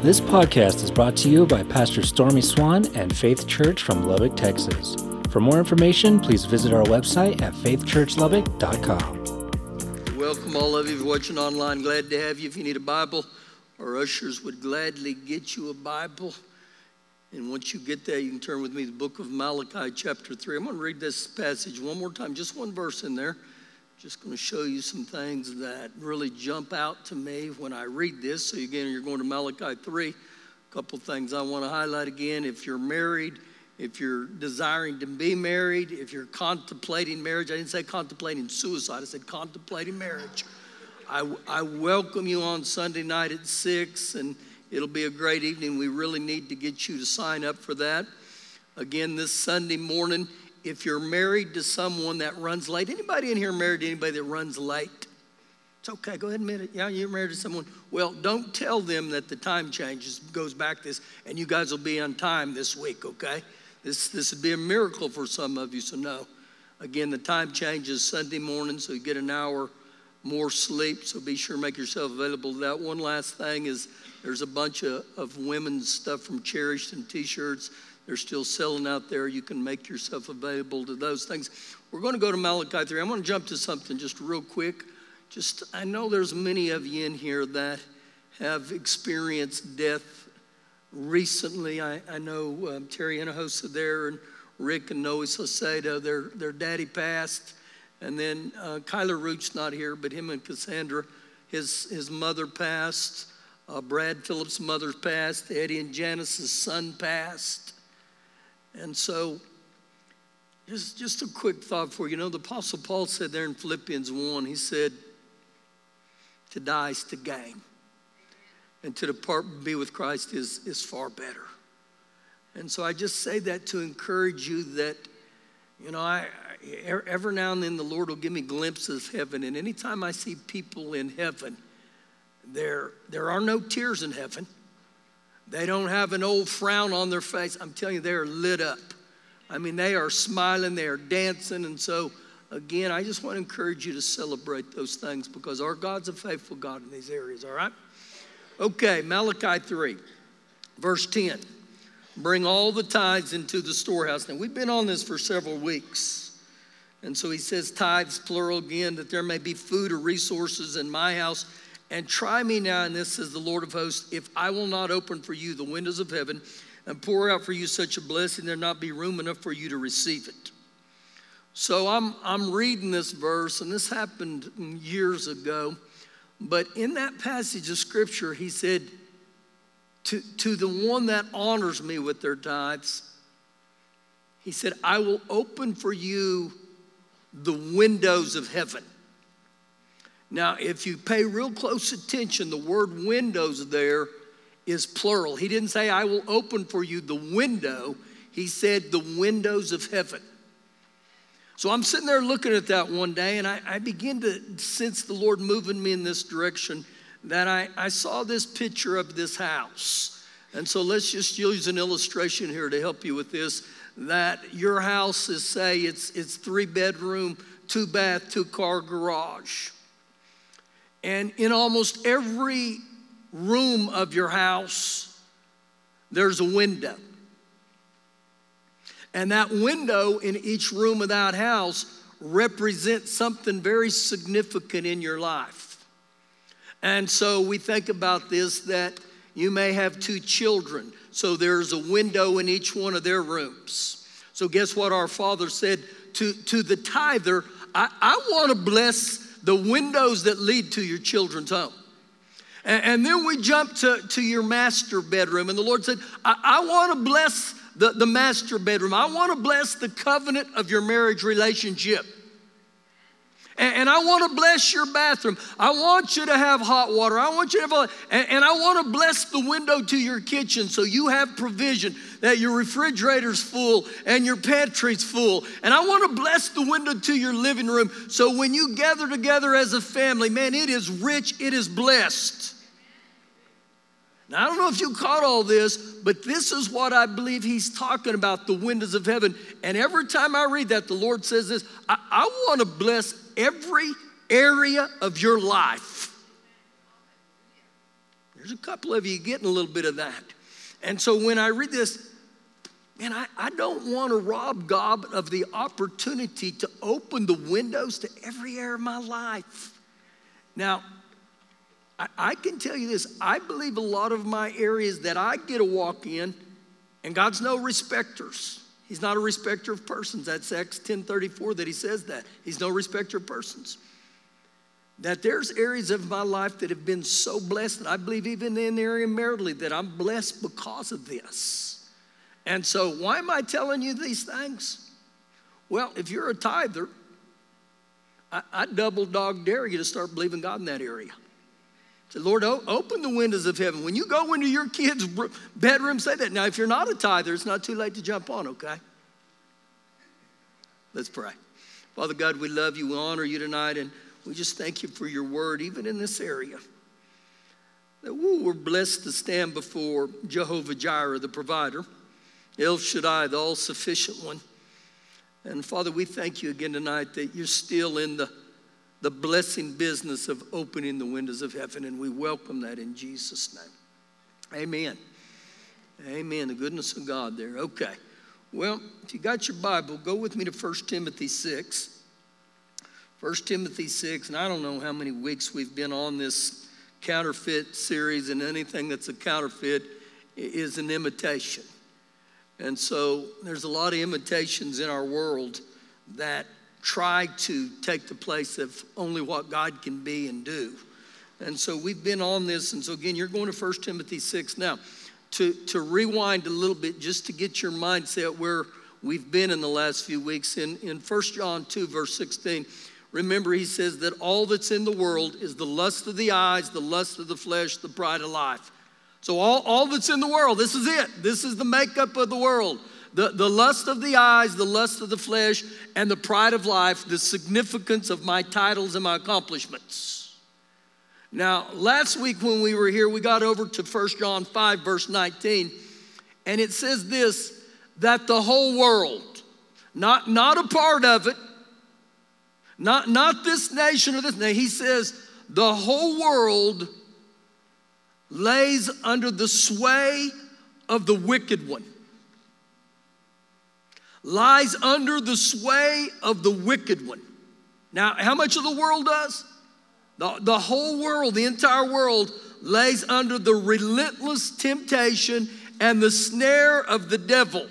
This podcast is brought to you by Pastor Stormy Swan and Faith Church from Lubbock, Texas. For more information, please visit our website at faithchurchlubbock.com. Welcome, all of you watching online. Glad to have you. If you need a Bible, our ushers would gladly get you a Bible. And once you get there, you can turn with me to the book of Malachi, chapter 3. I'm going to read this passage one more time, just one verse in there. Just going to show you some things that really jump out to me when I read this. So, again, you're going to Malachi 3. A couple things I want to highlight again. If you're married, if you're desiring to be married, if you're contemplating marriage, I didn't say contemplating suicide, I said contemplating marriage. I, I welcome you on Sunday night at 6, and it'll be a great evening. We really need to get you to sign up for that. Again, this Sunday morning, if you're married to someone that runs late, anybody in here married to anybody that runs late? It's okay, go ahead and admit it. Yeah, you're married to someone. Well, don't tell them that the time changes, goes back this, and you guys will be on time this week, okay? This, this would be a miracle for some of you, so no. Again, the time changes Sunday morning, so you get an hour more sleep, so be sure to make yourself available to that. One last thing is there's a bunch of, of women's stuff from Cherished and t-shirts they're still selling out there. You can make yourself available to those things. We're going to go to Malachi 3. I'm going to jump to something just real quick. Just, I know there's many of you in here that have experienced death recently. I, I know um, Terry Hinojosa there and Rick and Noe Saucedo, their, their daddy passed. And then uh, Kyler Root's not here, but him and Cassandra, his, his mother passed. Uh, Brad Phillips' mother passed. Eddie and Janice's son passed. And so, just, just a quick thought for you. Know, the Apostle Paul said there in Philippians 1, he said, To die is to gain, and to depart and be with Christ is, is far better. And so I just say that to encourage you that, you know, I, every now and then the Lord will give me glimpses of heaven. And anytime I see people in heaven, there, there are no tears in heaven. They don't have an old frown on their face. I'm telling you, they are lit up. I mean, they are smiling, they are dancing. And so, again, I just want to encourage you to celebrate those things because our God's a faithful God in these areas, all right? Okay, Malachi 3, verse 10. Bring all the tithes into the storehouse. Now, we've been on this for several weeks. And so he says, tithes, plural again, that there may be food or resources in my house and try me now, and this says the Lord of hosts, if I will not open for you the windows of heaven and pour out for you such a blessing, there not be room enough for you to receive it. So I'm, I'm reading this verse, and this happened years ago. But in that passage of scripture, he said, to, to the one that honors me with their tithes, he said, I will open for you the windows of heaven. Now, if you pay real close attention, the word windows there is plural. He didn't say, I will open for you the window. He said, the windows of heaven. So I'm sitting there looking at that one day, and I, I begin to sense the Lord moving me in this direction. That I, I saw this picture of this house. And so let's just use an illustration here to help you with this. That your house is, say, it's, it's three bedroom, two bath, two car garage. And in almost every room of your house, there's a window. And that window in each room of that house represents something very significant in your life. And so we think about this that you may have two children, so there's a window in each one of their rooms. So, guess what our Father said to, to the tither? I, I want to bless the windows that lead to your children's home. And, and then we jump to, to your master bedroom, and the Lord said, I, I want to bless the, the master bedroom. I want to bless the covenant of your marriage relationship. And, and I want to bless your bathroom. I want you to have hot water. I want you to have, and, and I want to bless the window to your kitchen so you have provision that your refrigerator's full and your pantry's full. And I want to bless the window to your living room so when you gather together as a family, man, it is rich, it is blessed. Now, I don't know if you caught all this, but this is what I believe he's talking about the windows of heaven. And every time I read that, the Lord says this I, I want to bless every area of your life. There's a couple of you getting a little bit of that. And so when I read this, man, I, I don't want to rob God of the opportunity to open the windows to every area of my life. Now, I, I can tell you this I believe a lot of my areas that I get a walk in, and God's no respecters. He's not a respecter of persons. That's Acts 10:34 that he says that. He's no respecter of persons. That there's areas of my life that have been so blessed, and I believe even in the area maritally that I'm blessed because of this. And so, why am I telling you these things? Well, if you're a tither, I, I double dog dare you to start believing God in that area. Say, Lord, open the windows of heaven. When you go into your kid's bedroom, say that. Now, if you're not a tither, it's not too late to jump on, okay? Let's pray. Father God, we love you. We honor you tonight, and we just thank you for your word, even in this area. That we were blessed to stand before Jehovah Jireh, the provider, El Shaddai, the all sufficient one. And Father, we thank you again tonight that you're still in the the blessing business of opening the windows of heaven, and we welcome that in Jesus' name. Amen. Amen. The goodness of God there. Okay. Well, if you got your Bible, go with me to 1 Timothy 6. 1 Timothy 6, and I don't know how many weeks we've been on this counterfeit series, and anything that's a counterfeit is an imitation. And so there's a lot of imitations in our world that try to take the place of only what God can be and do. And so we've been on this. And so again, you're going to 1 Timothy 6. Now, to, to rewind a little bit, just to get your mindset where we've been in the last few weeks, in, in 1 John 2, verse 16, remember he says that all that's in the world is the lust of the eyes, the lust of the flesh, the pride of life. So all, all that's in the world, this is it. This is the makeup of the world the, the lust of the eyes, the lust of the flesh, and the pride of life, the significance of my titles and my accomplishments. Now, last week when we were here, we got over to 1 John 5, verse 19, and it says this that the whole world, not, not a part of it, not, not this nation or this nation, he says the whole world lays under the sway of the wicked one lies under the sway of the wicked one. Now, how much of the world does? The, the whole world, the entire world, lays under the relentless temptation and the snare of the devil.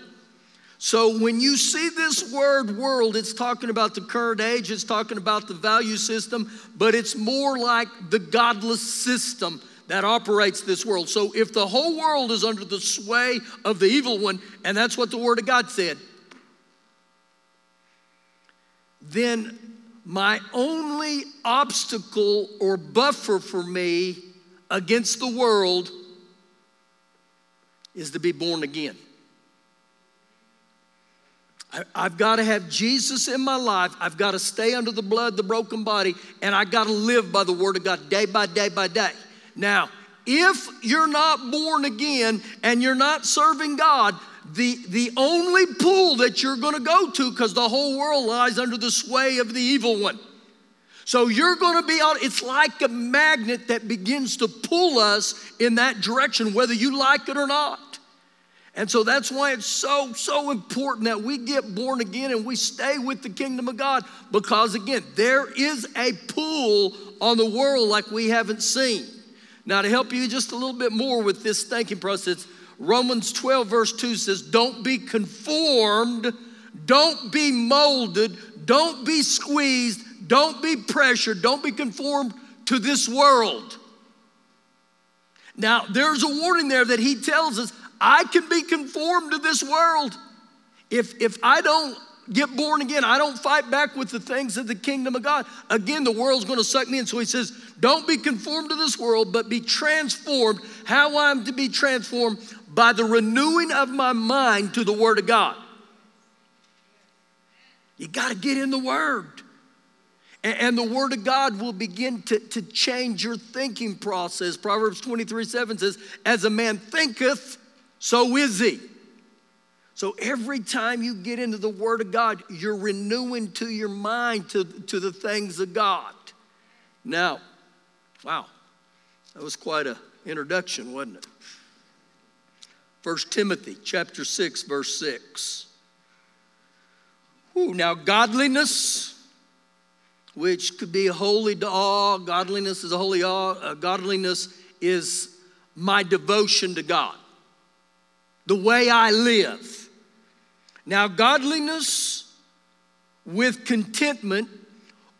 So when you see this word world, it's talking about the current age, it's talking about the value system, but it's more like the godless system that operates this world. So if the whole world is under the sway of the evil one, and that's what the Word of God said, then my only obstacle or buffer for me against the world is to be born again. I, have got to have Jesus in my life. I've got to stay under the blood, the broken body, and I got to live by the Word of God day by day by day. Now, if you're not born again and you're not serving God, the, the only pool that you're going to go to because the whole world lies under the sway of the evil one. So you're going to be on, it's like a magnet that begins to pull us in that direction, whether you like it or not. And so that's why it's so, so important that we get born again and we stay with the kingdom of God because, again, there is a pool on the world like we haven't seen. Now, to help you just a little bit more with this thinking process, Romans 12, verse 2 says, Don't be conformed, don't be molded, don't be squeezed, don't be pressured, don't be conformed to this world. Now, there's a warning there that he tells us I can be conformed to this world. If, if I don't get born again, I don't fight back with the things of the kingdom of God. Again, the world's to suck me in. So he says, Don't be conformed to this world, but be transformed. How I'm to be transformed by the renewing of my mind to the Word of God. You got to get in the Word. And, the Word of God will begin to, to change your thinking process. Proverbs 23 7 says, As a man thinketh, so is he. So every time you get into the Word of God, you're renewing to your mind to, to the things of God. Now, wow, that was quite a introduction, wasn't it? 1 Timothy chapter 6, verse 6. Ooh, now, godliness, which could be holy to all, godliness is a holy awe, uh, godliness is my devotion to God, the way I live. Now, godliness with contentment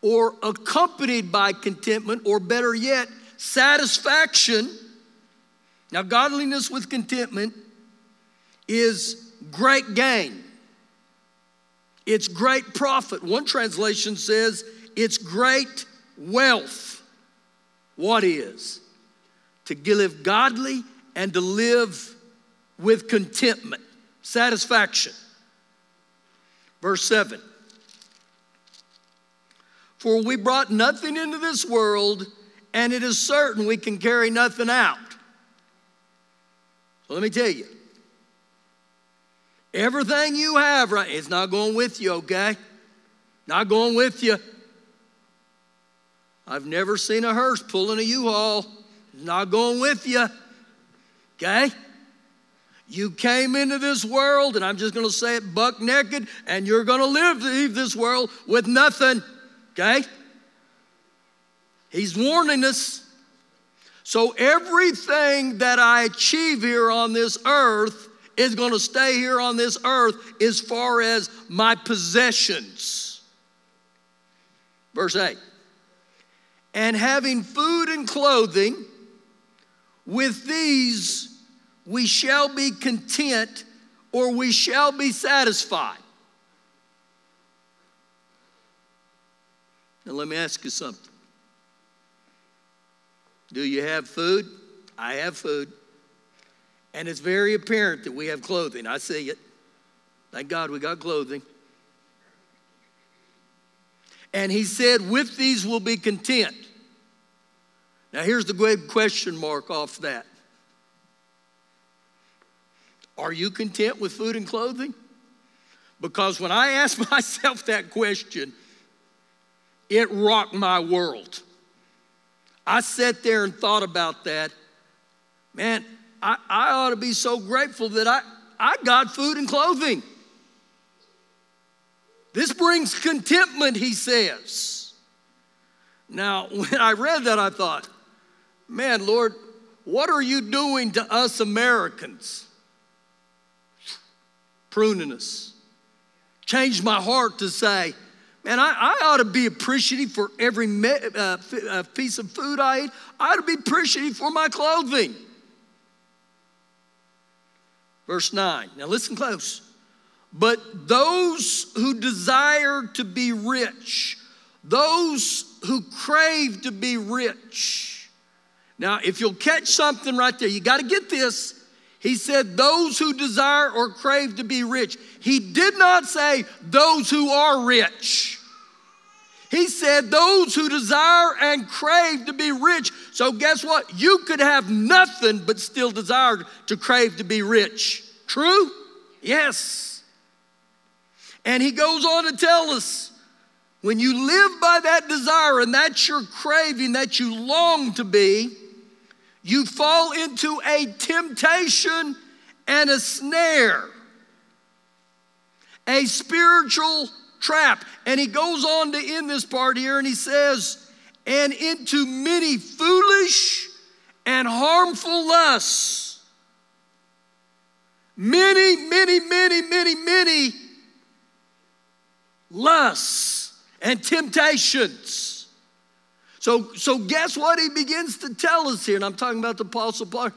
or accompanied by contentment, or better yet, satisfaction. Now, godliness with contentment is great gain. It's great profit. One translation says it's great wealth. What is? To live godly and to live with contentment, satisfaction. Verse 7 For we brought nothing into this world, and it is certain we can carry nothing out. So let me tell you everything you have, right, it's not going with you, okay? Not going with you. I've never seen a hearse pulling a U-Haul. It's not going with you. Okay? You came into this world, and I'm just going to say it buck naked, and you're going to live leave this world with nothing. Okay? He's warning us. So everything that I achieve here on this earth is going to stay here on this earth as far as my possessions. Verse 8. And having food and clothing, with these we shall be content or we shall be satisfied. Now, let me ask you something. Do you have food? I have food. And it's very apparent that we have clothing. I see it. Thank God we got clothing. And he said, With these we'll be content. Now, here's the great question mark off that are you content with food and clothing? Because when I asked myself that question, it rocked my world. I sat there and thought about that. Man, I, I ought to be so grateful that I, I got food and clothing. This brings contentment, he says. Now, when I read that, I thought, man, Lord, what are you doing to us Americans? pruning us. Changed my heart to say, man, I, I ought to be appreciative for every me, uh, uh, piece of food I eat. I ought to be appreciative for my clothing. Verse 9. Now listen close. But those who desire to be rich, those who crave to be rich. Now, if you'll catch something right there, you got to get this. He said, Those who desire or crave to be rich. He did not say, Those who are rich. He said, Those who desire and crave to be rich. So, guess what? You could have nothing but still desire to crave to be rich. True? Yes. And he goes on to tell us when you live by that desire and that's your craving that you long to be, you fall into a temptation and a snare, a spiritual trap. And he goes on to end this part here and he says, and into many foolish and harmful lusts. Many, many, many, many, many lusts and temptations. So, so guess what he begins to tell us here? And I'm talking about the Apostle Paul.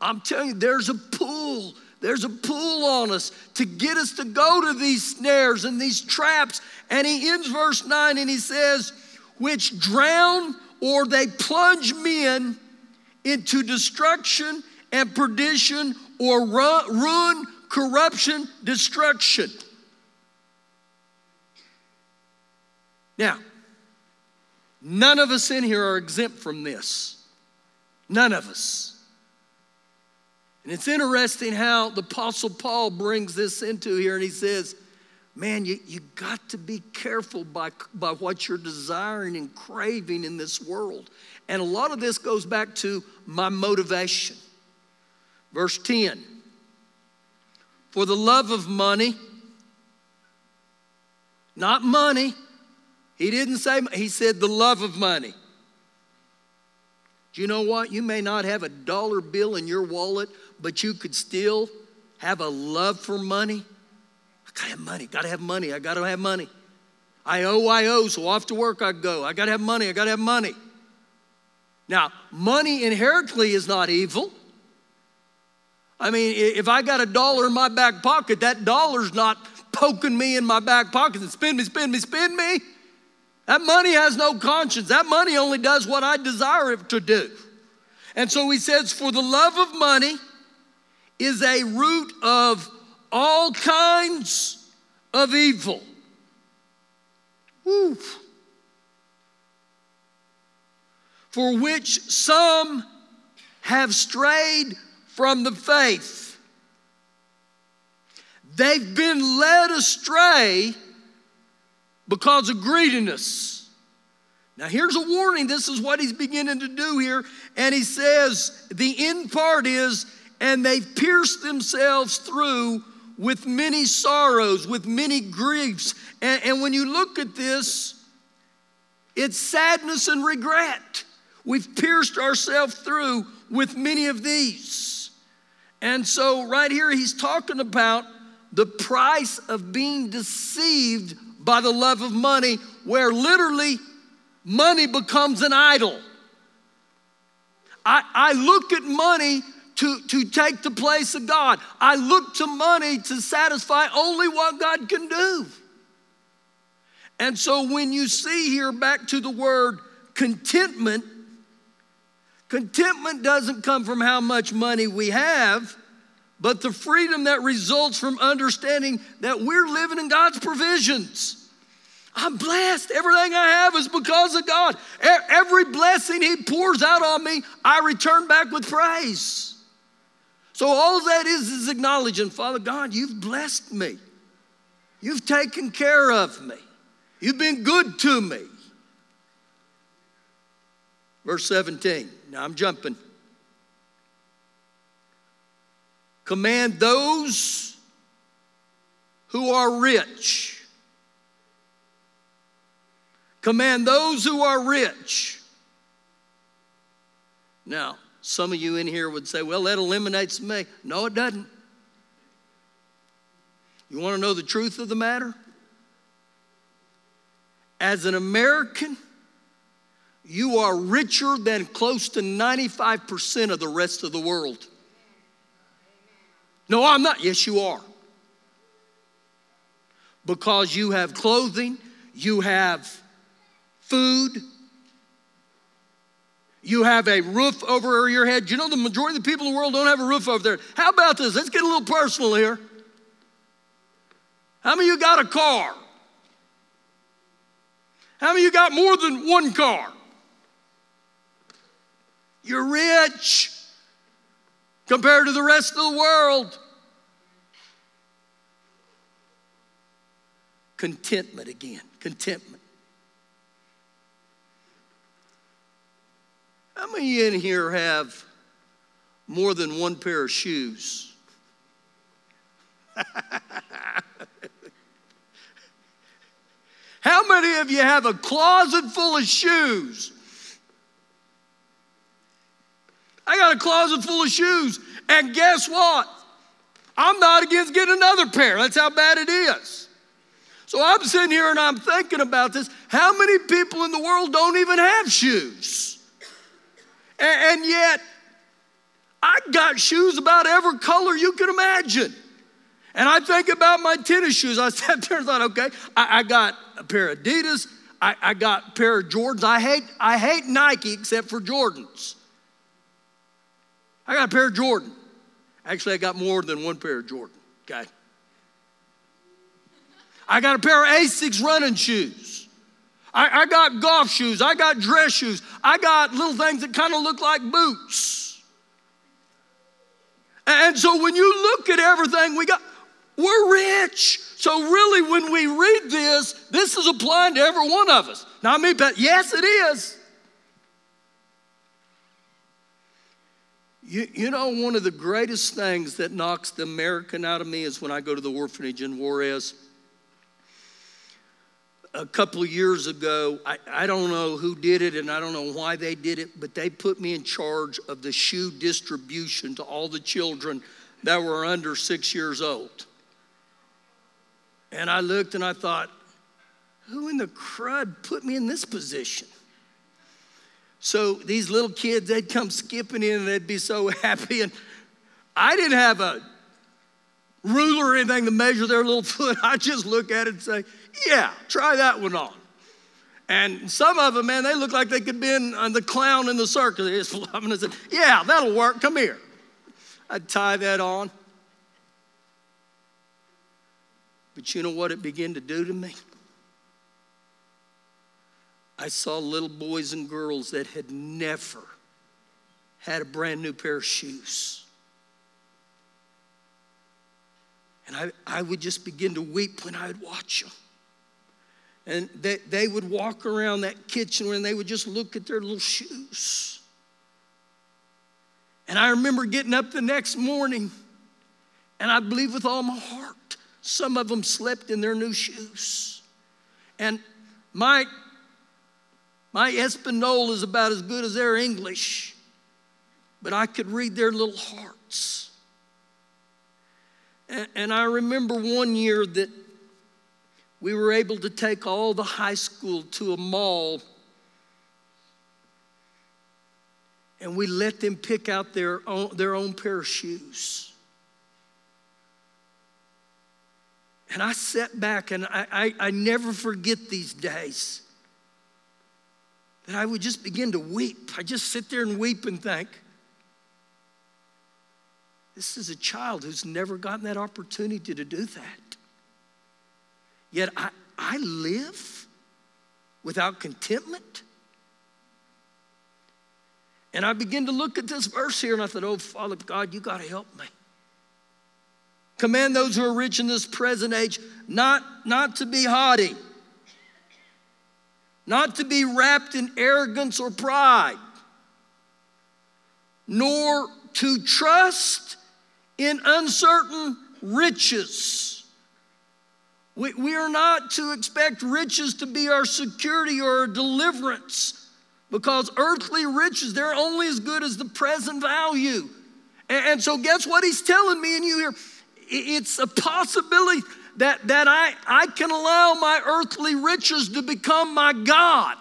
I'm telling you, there's a pull. There's a pull on us to get us to go to these snares and these traps. And he ends verse 9 and he says, which drown or they plunge men into destruction and perdition or ruin, corruption, destruction. Now, None of us in here are exempt from this. None of us. And it's interesting how the Apostle Paul brings this into here and he says, man, you, you got to be careful by, by what you're desiring and craving in this world. And a lot of this goes back to my motivation. Verse 10 For the love of money, not money, he didn't say, he said the love of money. Do you know what? You may not have a dollar bill in your wallet, but you could still have a love for money. I gotta have money, gotta have money, I gotta have money. I owe, I owe, so off to work I go. I gotta have money, I gotta have money. Now, money inherently is not evil. I mean, if I got a dollar in my back pocket, that dollar's not poking me in my back pocket and spend me, spend me, spend me. That money has no conscience. That money only does what I desire it to do. And so he says, For the love of money is a root of all kinds of evil. Woo. For which some have strayed from the faith. They've been led astray because of greediness. Now, here's a warning. This is what he's beginning to do here. And he says, the end part is, and they've pierced themselves through with many sorrows, with many griefs. And, and when you look at this, it's sadness and regret. We've pierced ourselves through with many of these. And so, right here, he's talking about the price of being deceived by the love of money, where literally money becomes an idol. I, I look at money to, to take the place of God. I look to money to satisfy only what God can do. And so when you see here back to the word contentment, contentment doesn't come from how much money we have, but the freedom that results from understanding that we're living in God's provisions. I'm blessed. Everything I have is because of God. Every blessing He pours out on me, I return back with praise. So all that is is acknowledging, Father God, you've blessed me. You've taken care of me. You've been good to me. Verse 17. Now I'm jumping. Command those who are rich Command those who are rich. Now, some of you in here would say, well, that eliminates me. No, it doesn't. You want to know the truth of the matter? As an American, you are richer than close to 95% of the rest of the world. No, I'm not. Yes, you are. Because you have clothing, you have food. You have a roof over your head. You know, the majority of the people in the world don't have a roof over there. How about this? Let's get a little personal here. How many of you got a car? How many of you got more than one car? You're rich compared to the rest of the world. Contentment again, contentment. How many in here have more than one pair of shoes? How many of you have a closet full of shoes? I got a closet full of shoes. And guess what? I'm not against getting another pair. That's how bad it is. So I'm sitting here and I'm thinking about this. How many people in the world don't even have shoes? And, and yet, I got shoes about every color you can imagine. And I think about my tennis shoes. I sat there and thought, okay, I, I got a pair of Adidas, I, I, got a pair of Jordans. I hate, I hate Nike except for Jordans. I got a pair of Jordan. Actually, I got more than one pair of Jordan, okay? I got a pair of Asics running shoes. I, I got golf shoes. I got dress shoes. I got little things that kind of look like boots. And so when you look at everything we got, We're rich. So, really, when we read this, this is applying to every one of us. Not me, but yes, it is. You, you know, one of the greatest things that knocks the American out of me is when I go to the orphanage in Juarez. A couple of years ago, I, I don't know who did it and I don't know why they did it, but they put me in charge of the shoe distribution to all the children that were under six years old. And I looked and I thought, who in the crud put me in this position? So these little kids, they'd come skipping in and they'd be so happy. And I didn't have a ruler or anything to measure their little foot. I'd just look at it and say, yeah, try that one on. And some of them, man, they look like they could be in on the clown in the circus. Just loving and said, yeah, that'll work. Come here. I'd tie that on. But you know what it began to do to me? I saw little boys and girls that had never had a brand new pair of shoes. And I, I would just begin to weep when I would watch them. And they, they would walk around that kitchen and they would just look at their little shoes. And I remember getting up the next morning, and I believe with all my heart some of them slept in their new shoes. And my, my Espanol is about as good as their English, but I could read their little hearts. And, and I remember one year that we were able to take all the high school to a mall and we let them pick out their own, their own pair of shoes. And I sat back and I, I, I never forget these days that I would just begin to weep. I just sit there and weep and think, this is a child who's never gotten that opportunity to do that. Yet I, I live without contentment. And I begin to look at this verse here and I thought, oh, Father God, you got to help me. Command those who are rich in this present age not, not to be haughty, not to be wrapped in arrogance or pride, nor to trust in uncertain riches. We, we are not to expect riches to be our security or our deliverance because earthly riches, they're only as good as the present value. And, and so, guess what he's telling me and you here? it's a possibility that, that I, I can allow my earthly riches to become my God.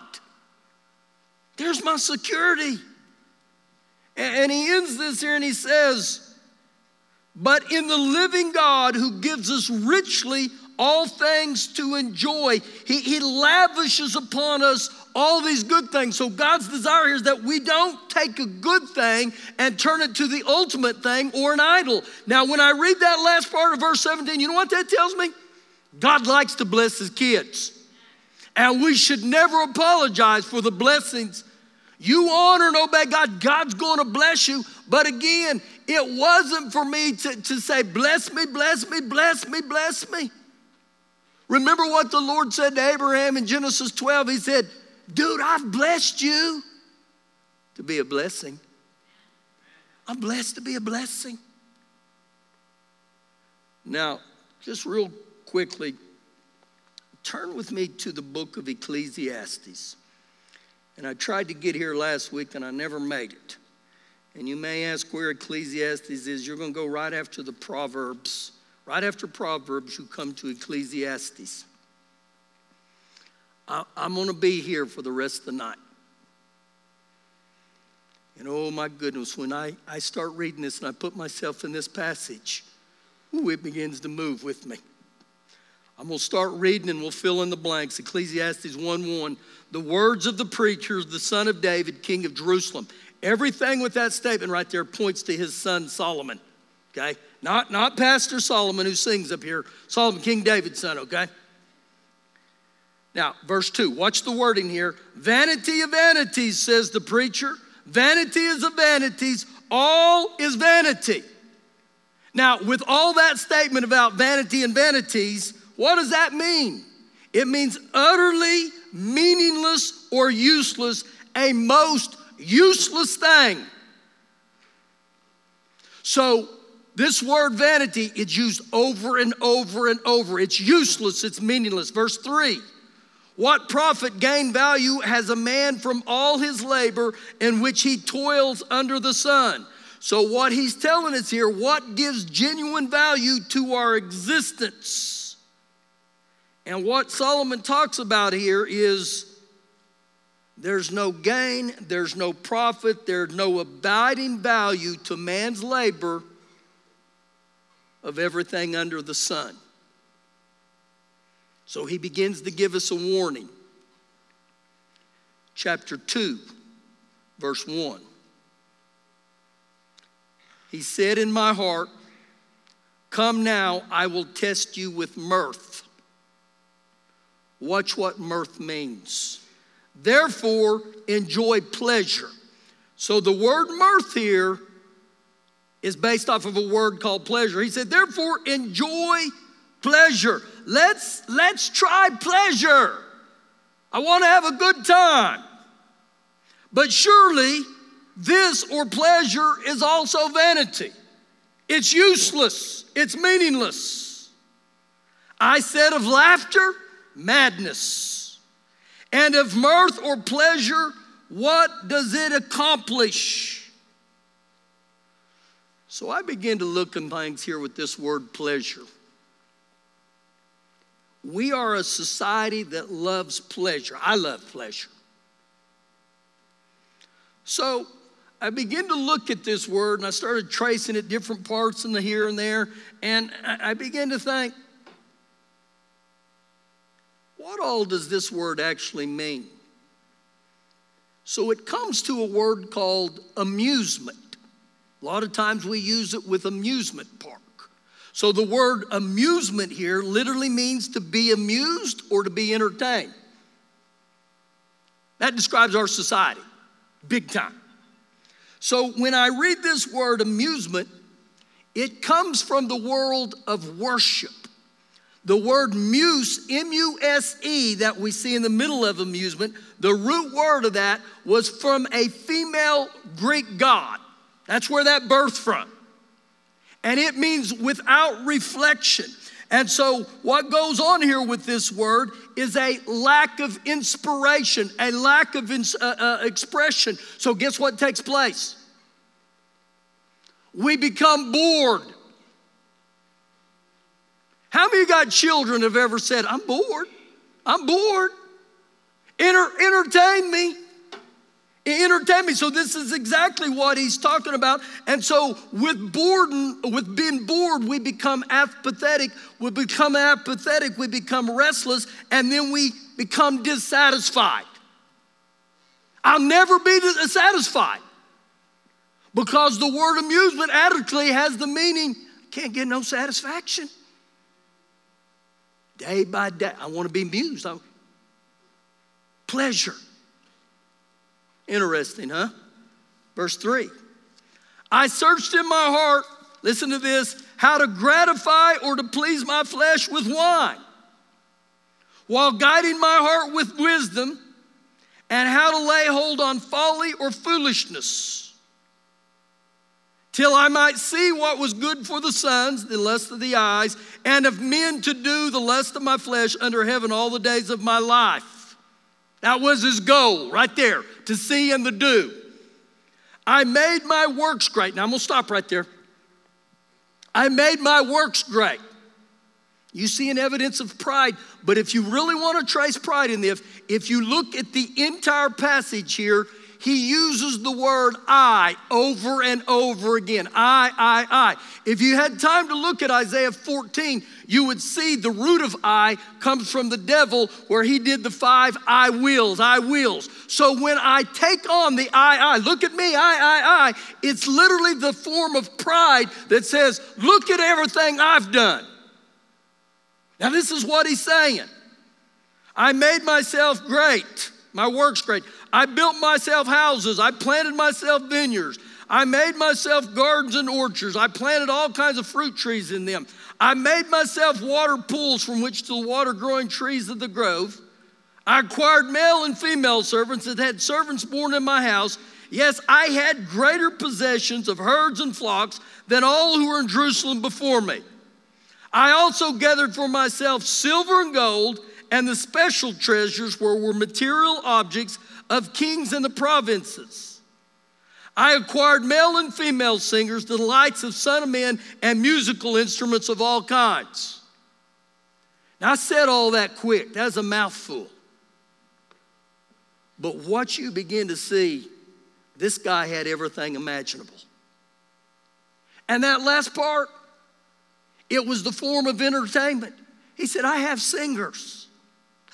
There's my security. And he ends this here and he says, But in the living God who gives us richly all things to enjoy, he, he lavishes upon us all these good things. So God's desire here is that we don't take a good thing and turn it to the ultimate thing or an idol. Now, when I read that last part of verse 17, you know what that tells me? God likes to bless his kids. And we should never apologize for the blessings. You honor and obey God, God's going to bless you. But again, it wasn't for me to, to say, bless me, bless me, bless me, bless me. Remember what the Lord said to Abraham in Genesis 12? He said, Dude, I've blessed you to be a blessing. I'm blessed to be a blessing. Now, just real quickly, turn with me to the book of Ecclesiastes. And I tried to get here last week and I never made it. And you may ask where Ecclesiastes is. You're going to go right after the Proverbs. Right after Proverbs, you come to Ecclesiastes. I, am going to be here for the rest of the night. And oh my goodness, when I, I start reading this and I put myself in this passage, ooh, it begins to move with me. I'm going to start reading and we'll fill in the blanks. Ecclesiastes 1 1. The words of the preacher, the son of David, king of Jerusalem. Everything with that statement right there points to his son Solomon. Okay? Not, not Pastor Solomon who sings up here, Solomon, King David's son, okay? Now, verse 2, watch the wording here. Vanity of vanities, says the preacher. Vanity is of vanities. All is vanity. Now, with all that statement about vanity and vanities, what does that mean? It means utterly meaningless or useless, a most useless thing. So, this word vanity is used over and over and over. It's useless, it's meaningless. Verse 3 What profit gain value has a man from all his labor in which he toils under the sun? So, what he's telling us here, what gives genuine value to our existence? And what Solomon talks about here is there's no gain, there's no profit, there's no abiding value to man's labor of everything under the sun. So he begins to give us a warning. Chapter 2, verse 1. He said in my heart, Come now, I will test you with mirth. Watch what mirth means. Therefore, enjoy pleasure. So the word mirth here is based off of a word called pleasure. He said, therefore, enjoy pleasure. Let's, let's try pleasure. I want to have a good time. But surely, this or pleasure is also vanity. It's useless, it's meaningless. I said of laughter, madness. And of mirth or pleasure, what does it accomplish? So I begin to look at things here with this word pleasure. We are a society that loves pleasure. I love pleasure. So I began to look at this word and I started tracing it different parts in the here and there, and I began to think, what all does this word actually mean? So it comes to a word called amusement. A lot of times we use it with amusement park. So the word amusement here literally means to be amused or to be entertained. That describes our society, big time. So when I read this word amusement, it comes from the world of worship. The word muse, M U S E, that we see in the middle of amusement, the root word of that was from a female Greek god. That's where that birthed from. And it means without reflection. And so, what goes on here with this word is a lack of inspiration, a lack of ins- uh, uh, expression. So, guess what takes place? We become bored. How many of you got children have ever said, I'm bored? I'm bored. Enter- entertain me entertain me. So this is exactly what he's talking about. And so with boredom, with being bored, we become apathetic. We become apathetic. We become restless, and then we become dissatisfied. I'll never be satisfied because the word amusement adequately has the meaning can't get no satisfaction. Day by day, I want to be amused. I, pleasure. Interesting, huh? Verse 3 I searched in my heart, listen to this, how to gratify or to please my flesh with wine, while guiding my heart with wisdom, and how to lay hold on folly or foolishness, till I might see what was good for the sons, the lust of the eyes, and of men to do the lust of my flesh under heaven all the days of my life. That was his goal right there to see and to do. I made my works great. Now I'm going to stop right there. I made my works great. You see an evidence of pride, but if you really want to trace pride in this, if you look at the entire passage here, he uses the word I over and over again. I, I, I. If you had time to look at Isaiah 14, you would see the root of I comes from the devil where he did the five I wills, I wills. So when I take on the I, I, look at me, I, I, I, it's literally the form of pride that says, look at everything I've done. Now, this is what he's saying. I made myself great, my work's great. I built myself houses. I planted myself vineyards. I made myself gardens and orchards. I planted all kinds of fruit trees in them. I made myself water pools from which to water growing trees of the grove. I acquired male and female servants that had servants born in my house. Yes, I had greater possessions of herds and flocks than all who were in Jerusalem before me. I also gathered for myself silver and gold, and the special treasures were, were material objects of kings in the provinces. I acquired male and female singers, the delights of son of men, and musical instruments of all kinds. Now, I said all that quick, that's a mouthful. But what you begin to see, this guy had everything imaginable. And that last part, it was the form of entertainment. He said, I have singers.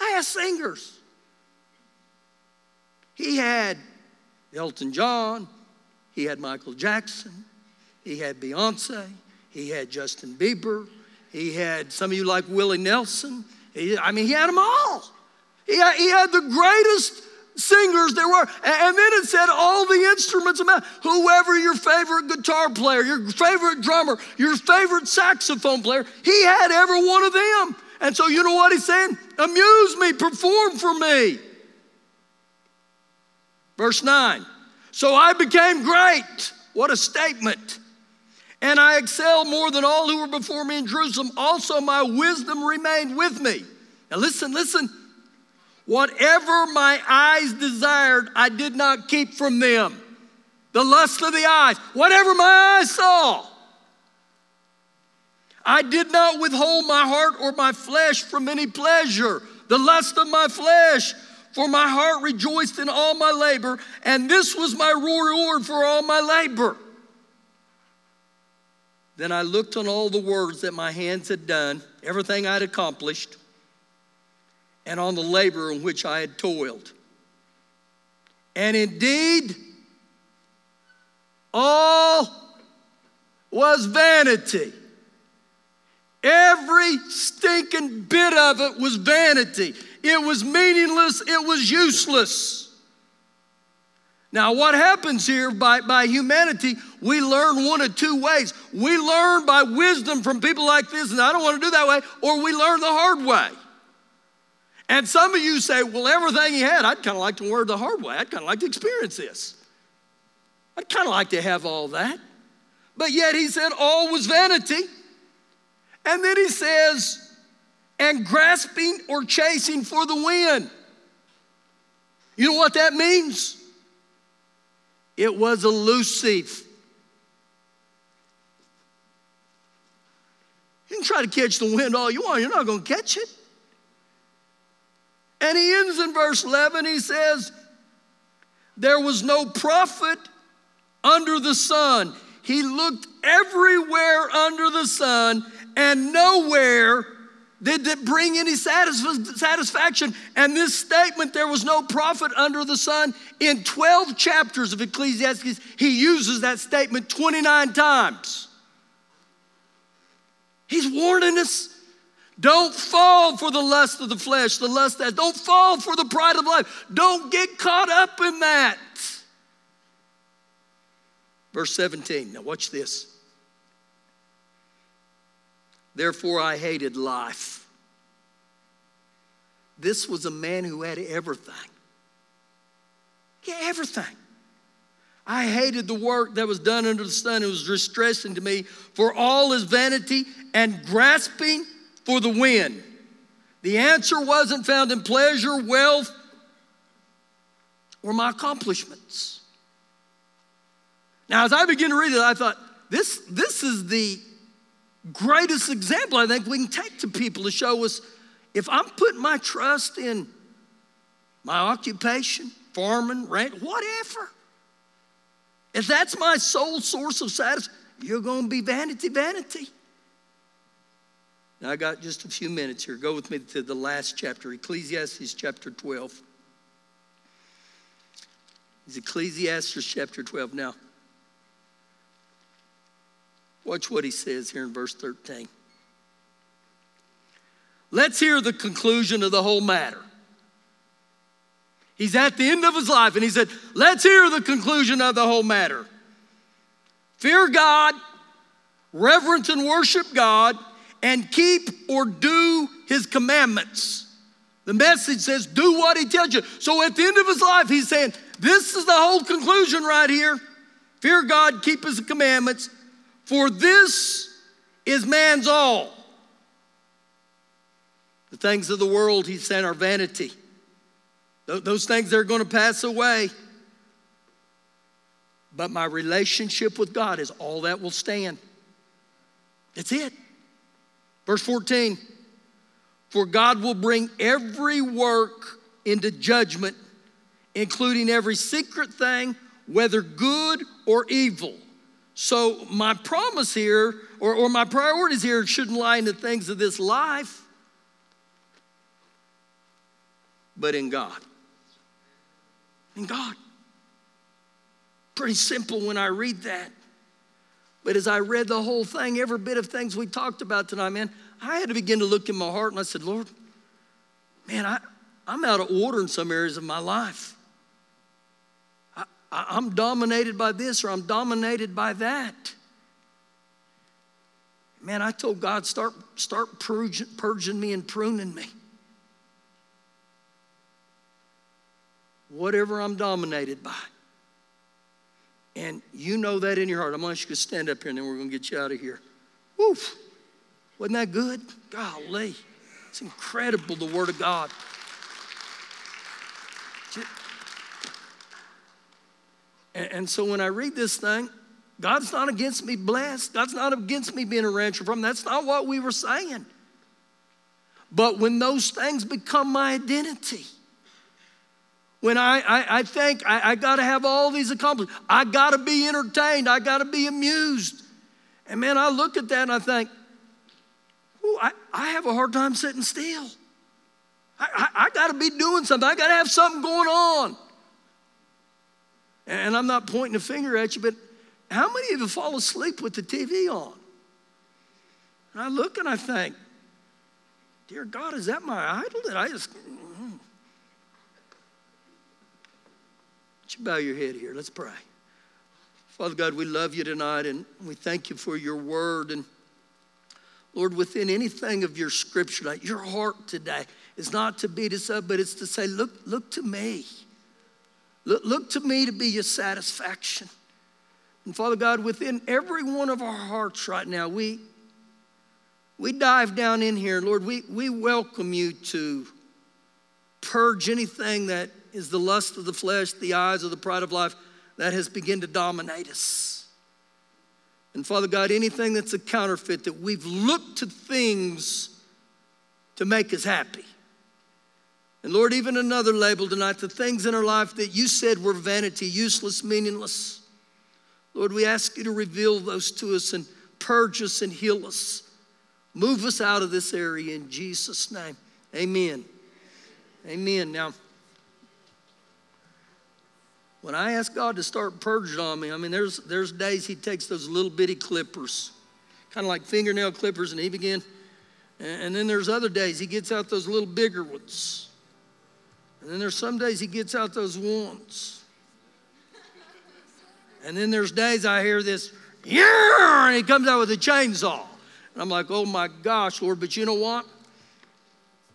I have singers. He had Elton John, he had Michael Jackson, he had Beyonce, he had Justin Bieber, he had some of you like Willie Nelson. He, I mean, he had them all. He had, he had the greatest singers there were. And then it said all the instruments whoever your favorite guitar player, your favorite drummer, your favorite saxophone player, he had every one of them. And so you know what he's saying? Amuse me, perform for me. Verse 9. So I became great. What a statement. And I excelled more than all who were before me in Jerusalem. Also, my wisdom remained with me. Now, listen, listen. Whatever my eyes desired, I did not keep from them. The lust of the eyes, whatever my eyes saw. I did not withhold my heart or my flesh from any pleasure. The lust of my flesh, for my heart rejoiced in all my labor, and this was my reward for all my labor. Then I looked on all the words that my hands had done, everything I'd accomplished, and on the labor in which I had toiled. And indeed, all was vanity. Every stinking bit of it was vanity. It was meaningless, it was useless. Now, what happens here by, by humanity, we learn one of two ways. We learn by wisdom from people like this, and I don't want to do that way, or we learn the hard way. And some of you say, well, everything he had, I'd kind of like to learn the hard way. I'd kind of like to experience this. I'd kind of like to have all that. But yet he said all was vanity. And then he says, and grasping or chasing for the wind. You know what that means? It was elusive. You can try to catch the wind all you want, you're not going to catch it. And he ends in verse 11, he says, There was no profit under the sun. He looked everywhere under the sun, and nowhere did it bring any satisfaction? And this statement, there was no profit under the sun, in 12 chapters of Ecclesiastes, he uses that statement 29 times. He's warning us don't fall for the lust of the flesh, the lust that, don't fall for the pride of life. Don't get caught up in that. Verse 17, now watch this. Therefore, I hated life. This was a man who had everything. Had everything. I hated the work that was done under the sun. It was distressing to me, for all his vanity and grasping for the wind. The answer wasn't found in pleasure, wealth, or my accomplishments. Now, as I began to read it, I thought, this, this is the greatest example I think we can take to people to show us if I'm putting my trust in my occupation, farming, rent, whatever, if that's my sole source of satisfaction, you're going to be vanity, vanity. Now, I got just a few minutes here. Go with me to the last chapter, Ecclesiastes chapter 12. It's Ecclesiastes chapter 12. Now, Watch what he says here in verse 13. Let's hear the conclusion of the whole matter. He's at the end of his life and he said, Let's hear the conclusion of the whole matter. fear God, reverence and worship God, and keep or do his commandments. The message says, do what he tells you. So at the end of his life, he's saying, this is the whole conclusion right here. Fear God, keep his commandments, for this is man's all. The things of the world, he's saying, are vanity. Those things are going to pass away. But my relationship with God is all that will stand. That's it. Verse 14 For God will bring every work into judgment, including every secret thing, whether good or evil. So, my promise here, or, or my priorities here, shouldn't lie in the things of this life, but in God. In God. Pretty simple when I read that. But as I read the whole thing, every bit of things we talked about tonight, man, I had to begin to look in my heart and I said, Lord, man, I, I'm out of order in some areas of my life. I, I, am dominated by this or I'm dominated by that. Man, I told God, start, start purging, purging me and pruning me. Whatever I'm dominated by. And you know that in your heart. I'm going to ask you to stand up here and then we're going to get you out of here. Woof. Wasn't that good? Golly. It's incredible, the Word of God. And so when I read this thing, God's not against me blessed. God's not against me being a rancher from. That's not what we were saying. But when those things become my identity, when I, I, I think I, I got to have all these accomplishments, I got to be entertained, I got to be amused. And man, I look at that and I think, I, I have a hard time sitting still. I, I, I got to be doing something, I got to have something going on. And I'm not pointing a finger at you, but how many of you fall asleep with the TV on? And I look and I think, dear God, is that my idol? Did I just mm-hmm. you bow your head here? Let's pray. Father God, we love you tonight and we thank you for your word. And Lord, within anything of your scripture your heart today is not to beat us up, but it's to say, look, look to me. Look, look to me to be your satisfaction. And Father God, within every one of our hearts right now, we, we dive down in here. Lord, we, we welcome you to purge anything that is the lust of the flesh, the eyes of the pride of life that has begun to dominate us. And Father God, anything that's a counterfeit, that we've looked to things to make us happy. And Lord, even another label tonight, the things in our life that you said were vanity, useless, meaningless. Lord, we ask you to reveal those to us and purge us and heal us. Move us out of this area in Jesus' name. Amen. Amen. Now, when I ask God to start purging on me, I mean, there's, there's days He takes those little bitty clippers, kind of like fingernail clippers, and He begin. And then there's other days He gets out those little bigger ones. And then there's some days He gets out those ones. And then there's days I hear this, yeah, and He comes out with a chainsaw. And I'm like, oh my gosh, Lord, but you know what?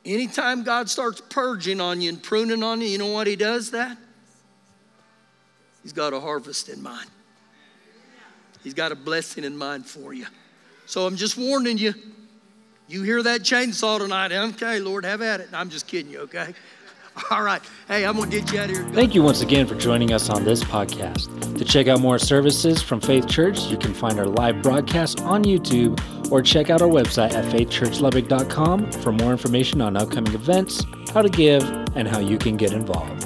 Anytime God starts purging on you and pruning on you, you know what He does that? He's got a harvest in mind. He's got a blessing in mind for you. So I'm just warning you. You hear that chainsaw tonight. Okay, Lord, have at it. I'm just kidding you, okay? All right. Hey, I'm going to get you out of here. Thank you once again for joining us on this podcast. To check out more services from Faith Church, you can find our live broadcast on YouTube or check out our website at faithchurchlubbock.com for more information on upcoming events, how to give, and how you can get involved.